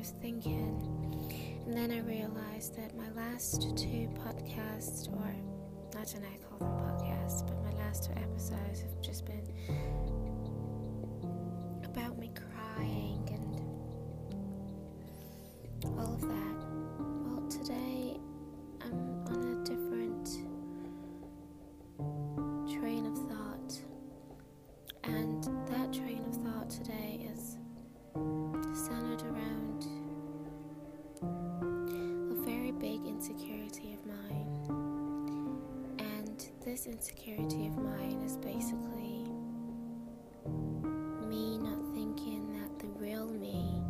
was thinking, and then I realized that my last two podcasts, or don't know, I call them podcasts, but my last two episodes have just been about me crying This insecurity of mine is basically me not thinking that the real me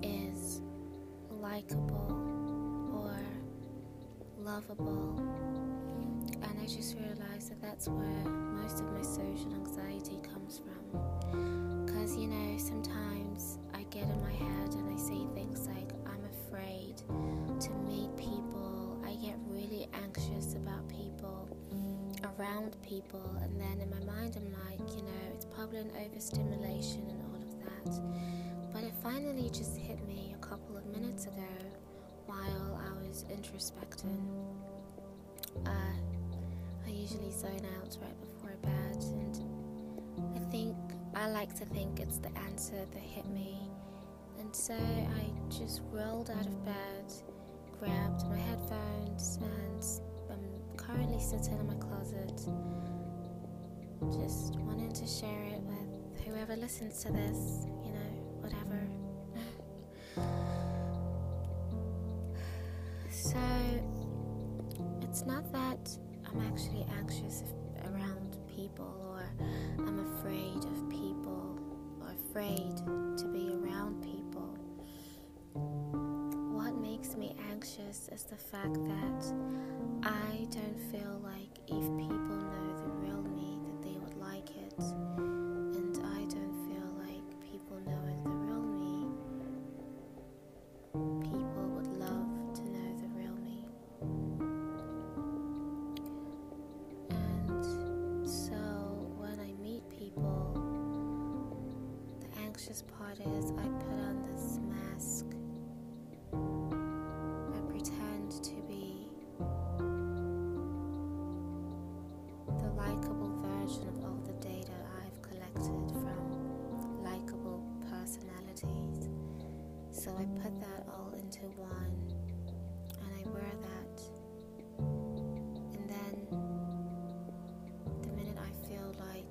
is likable or lovable. And I just realized that that's where most of my social anxiety comes from. Around people. And then in my mind, I'm like, you know, it's probably an overstimulation and all of that. But it finally just hit me a couple of minutes ago while I was introspecting. Uh, I usually zone out right before bed, and I think I like to think it's the answer that hit me. And so I just rolled out of bed, grabbed my headphones, currently sitting in my closet, just wanting to share it with whoever listens to this, you know, whatever. so it's not that I'm actually anxious if, around people or I'm afraid of people or afraid to be around people. What makes me anxious is the fact that I don't feel like if people into one and I wear that. And then the minute I feel like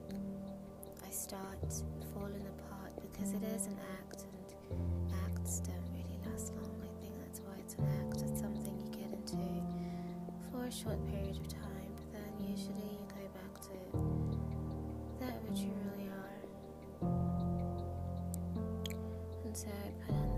I start falling apart because it is an act and acts don't really last long. I think that's why it's an act. It's something you get into for a short period of time, but then usually you go back to that which you really are. And so I put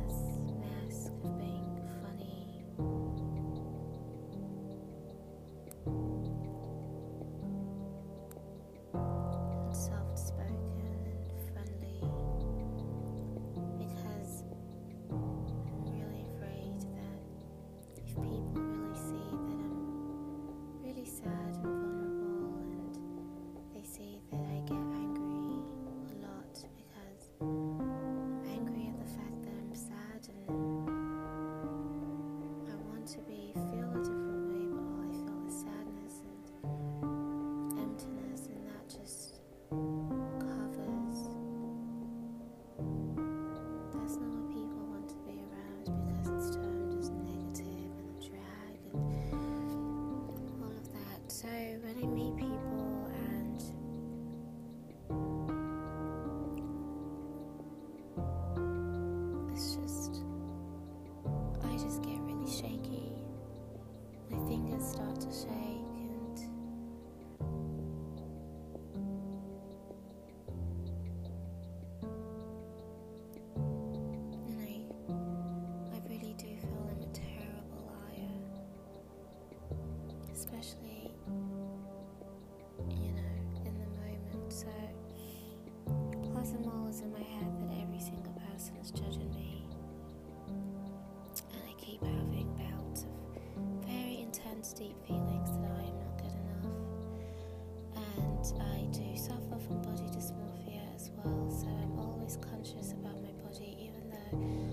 Deep feelings that I am not good enough. And I do suffer from body dysmorphia as well, so I'm always conscious about my body, even though.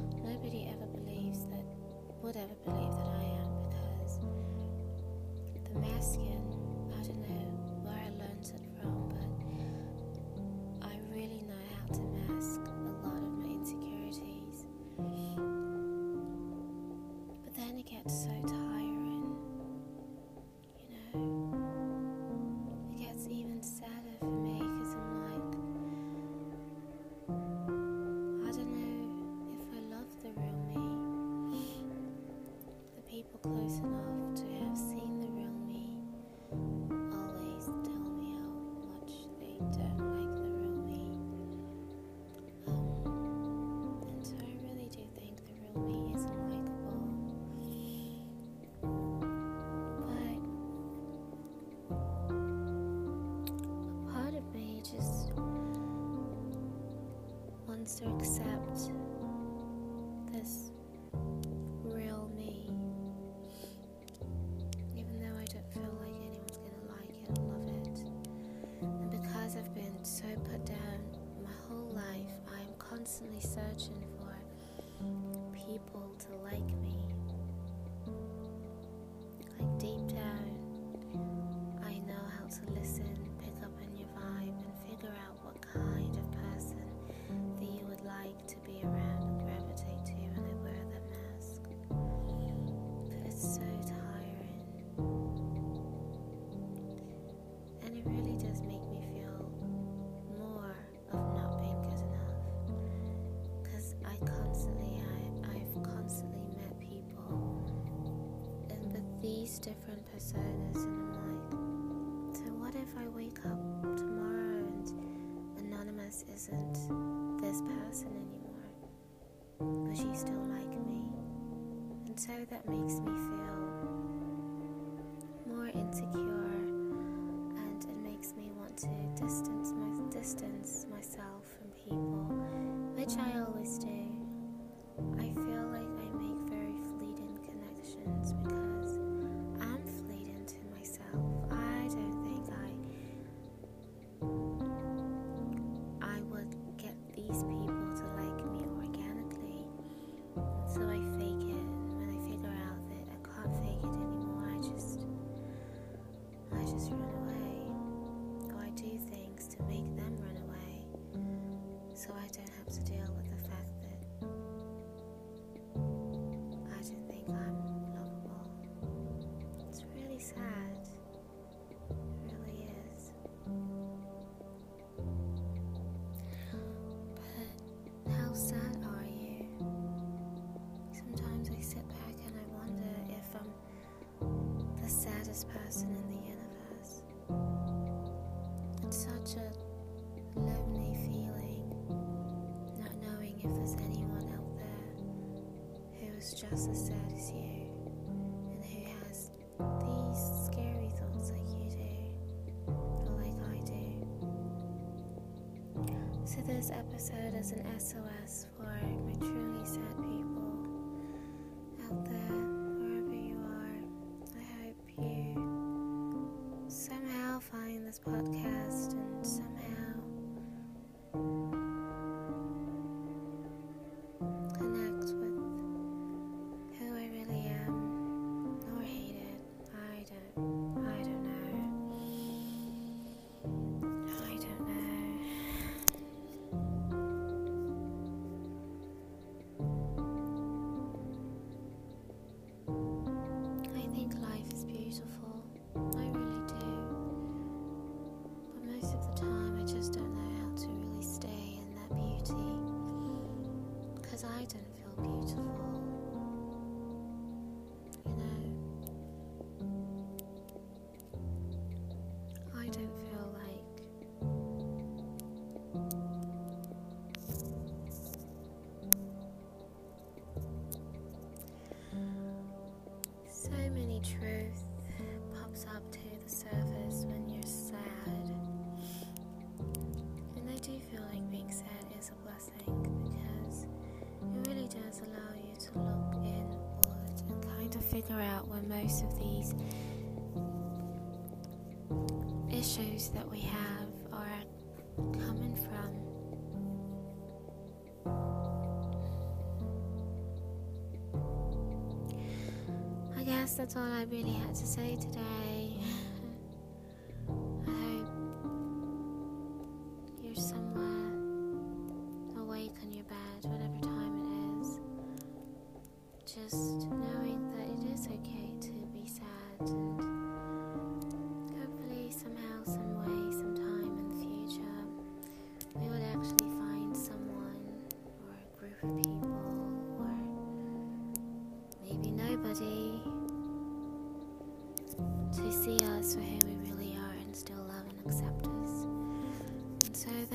to accept this real me. Even though I don't feel like anyone's gonna like it or love it. And because I've been so put down my whole life, I'm constantly searching for people to like me. different personas in my mind. So, what if I wake up tomorrow and Anonymous isn't this person anymore? Would she still like me? And so that makes me feel more insecure. in the universe. It's such a lonely feeling, not knowing if there's anyone out there who is just as sad as you and who has these scary thoughts like you do, or like I do. So, this episode is an SOS and feel figure out where most of these issues that we have are coming from. I guess that's all I really had to say today.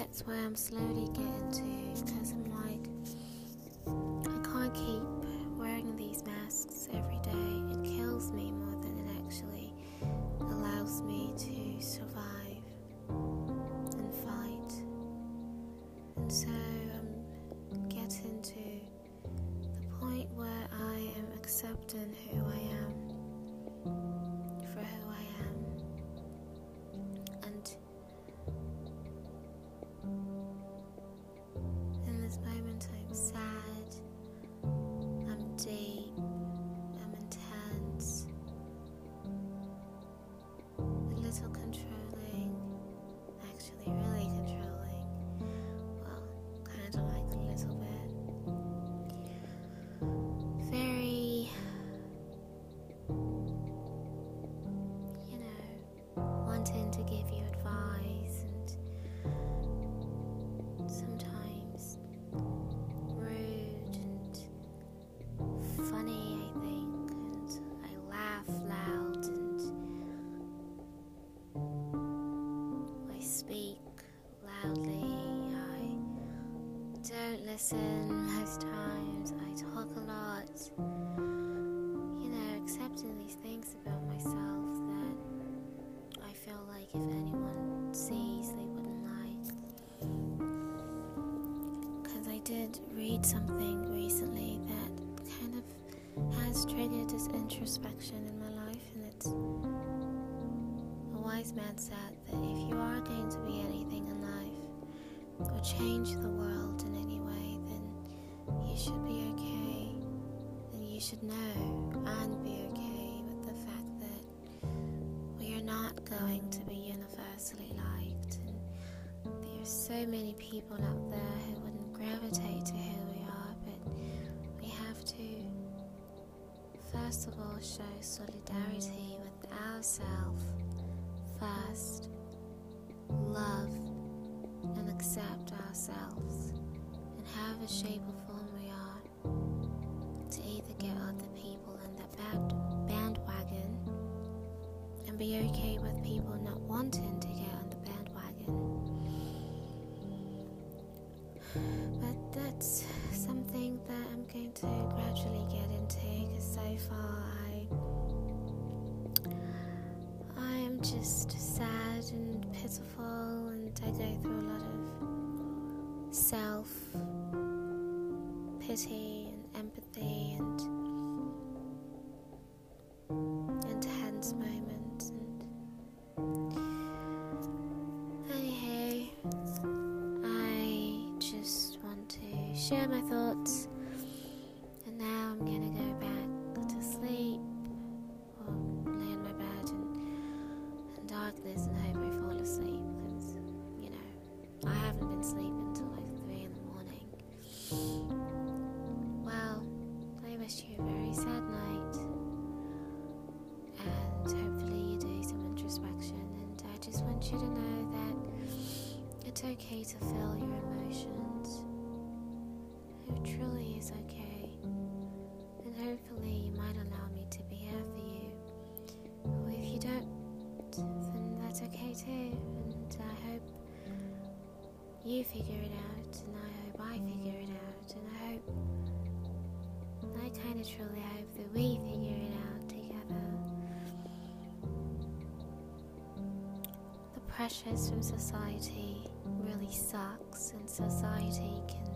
That's where I'm slowly getting to because I'm like, I can't keep wearing these masks every day. It kills me more than it actually allows me to survive and fight. And so I'm getting to the point where I am accepting who I am listen most times. I talk a lot. You know, accepting these things about myself that I feel like if anyone sees, they wouldn't like. Because I did read something recently that kind of has triggered this introspection in my life, and it's a wise man said that if you are going to be anything in life or change the world should be okay. And you should know and be okay with the fact that we are not going to be universally liked. And there are so many people out there who wouldn't gravitate to who we are, but we have to, first of all, show solidarity with ourselves first, love and accept ourselves and have a shape or be okay with people not wanting to get on the bandwagon. But that's something that I'm going to gradually get into because so far I I am just sad and pitiful and I go through a lot of self pity share my thoughts and now I'm gonna go back to sleep or lay in my bed and darkness and hope I fall asleep because you know I haven't been sleeping until like three in the morning. Well, I wish you a very sad night and hopefully you do some introspection and I just want you to know that it's okay to feel your emotions. Truly is okay. And hopefully you might allow me to be here for you. Or if you don't, then that's okay too. And I hope you figure it out, and I hope I figure it out, and I hope, I kind of truly hope that we figure it out together. The pressures from society really sucks, and society can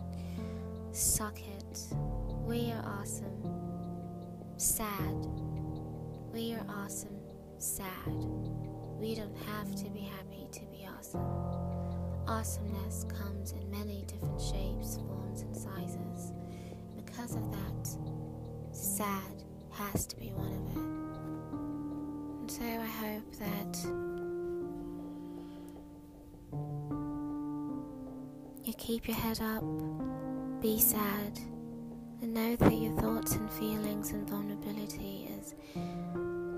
suck it. We are awesome, sad, We are awesome, sad. We don't have to be happy to be awesome. Awesomeness comes in many different shapes, forms, and sizes. Because of that, sad has to be one of it. And so I hope that you keep your head up, be sad, and know that your thoughts and feelings and vulnerability is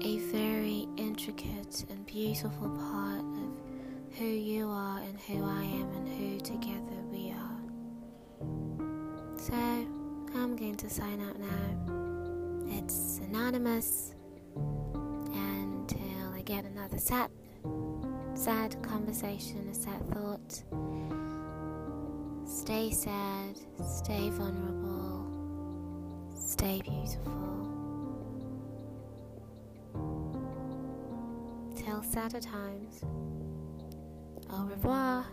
a very intricate and beautiful part of who you are and who I am and who together we are. So, I'm going to sign out now. It's anonymous, until I get another sad, sad conversation, a sad thought, stay sad, stay vulnerable, stay beautiful. Till sadder times. Au revoir.